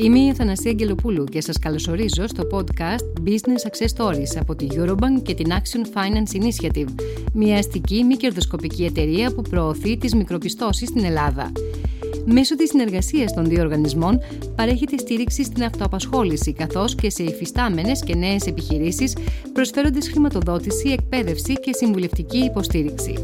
Είμαι η Αθανασία Αγγελοπούλου και σας καλωσορίζω στο podcast Business Success Stories από τη Eurobank και την Action Finance Initiative, μια αστική μη κερδοσκοπική εταιρεία που προωθεί τις μικροπιστώσεις στην Ελλάδα. Μέσω της συνεργασίας των δύο οργανισμών παρέχεται στήριξη στην αυτοαπασχόληση καθώς και σε υφιστάμενες και νέες επιχειρήσεις προσφέροντας χρηματοδότηση, εκπαίδευση και συμβουλευτική υποστήριξη.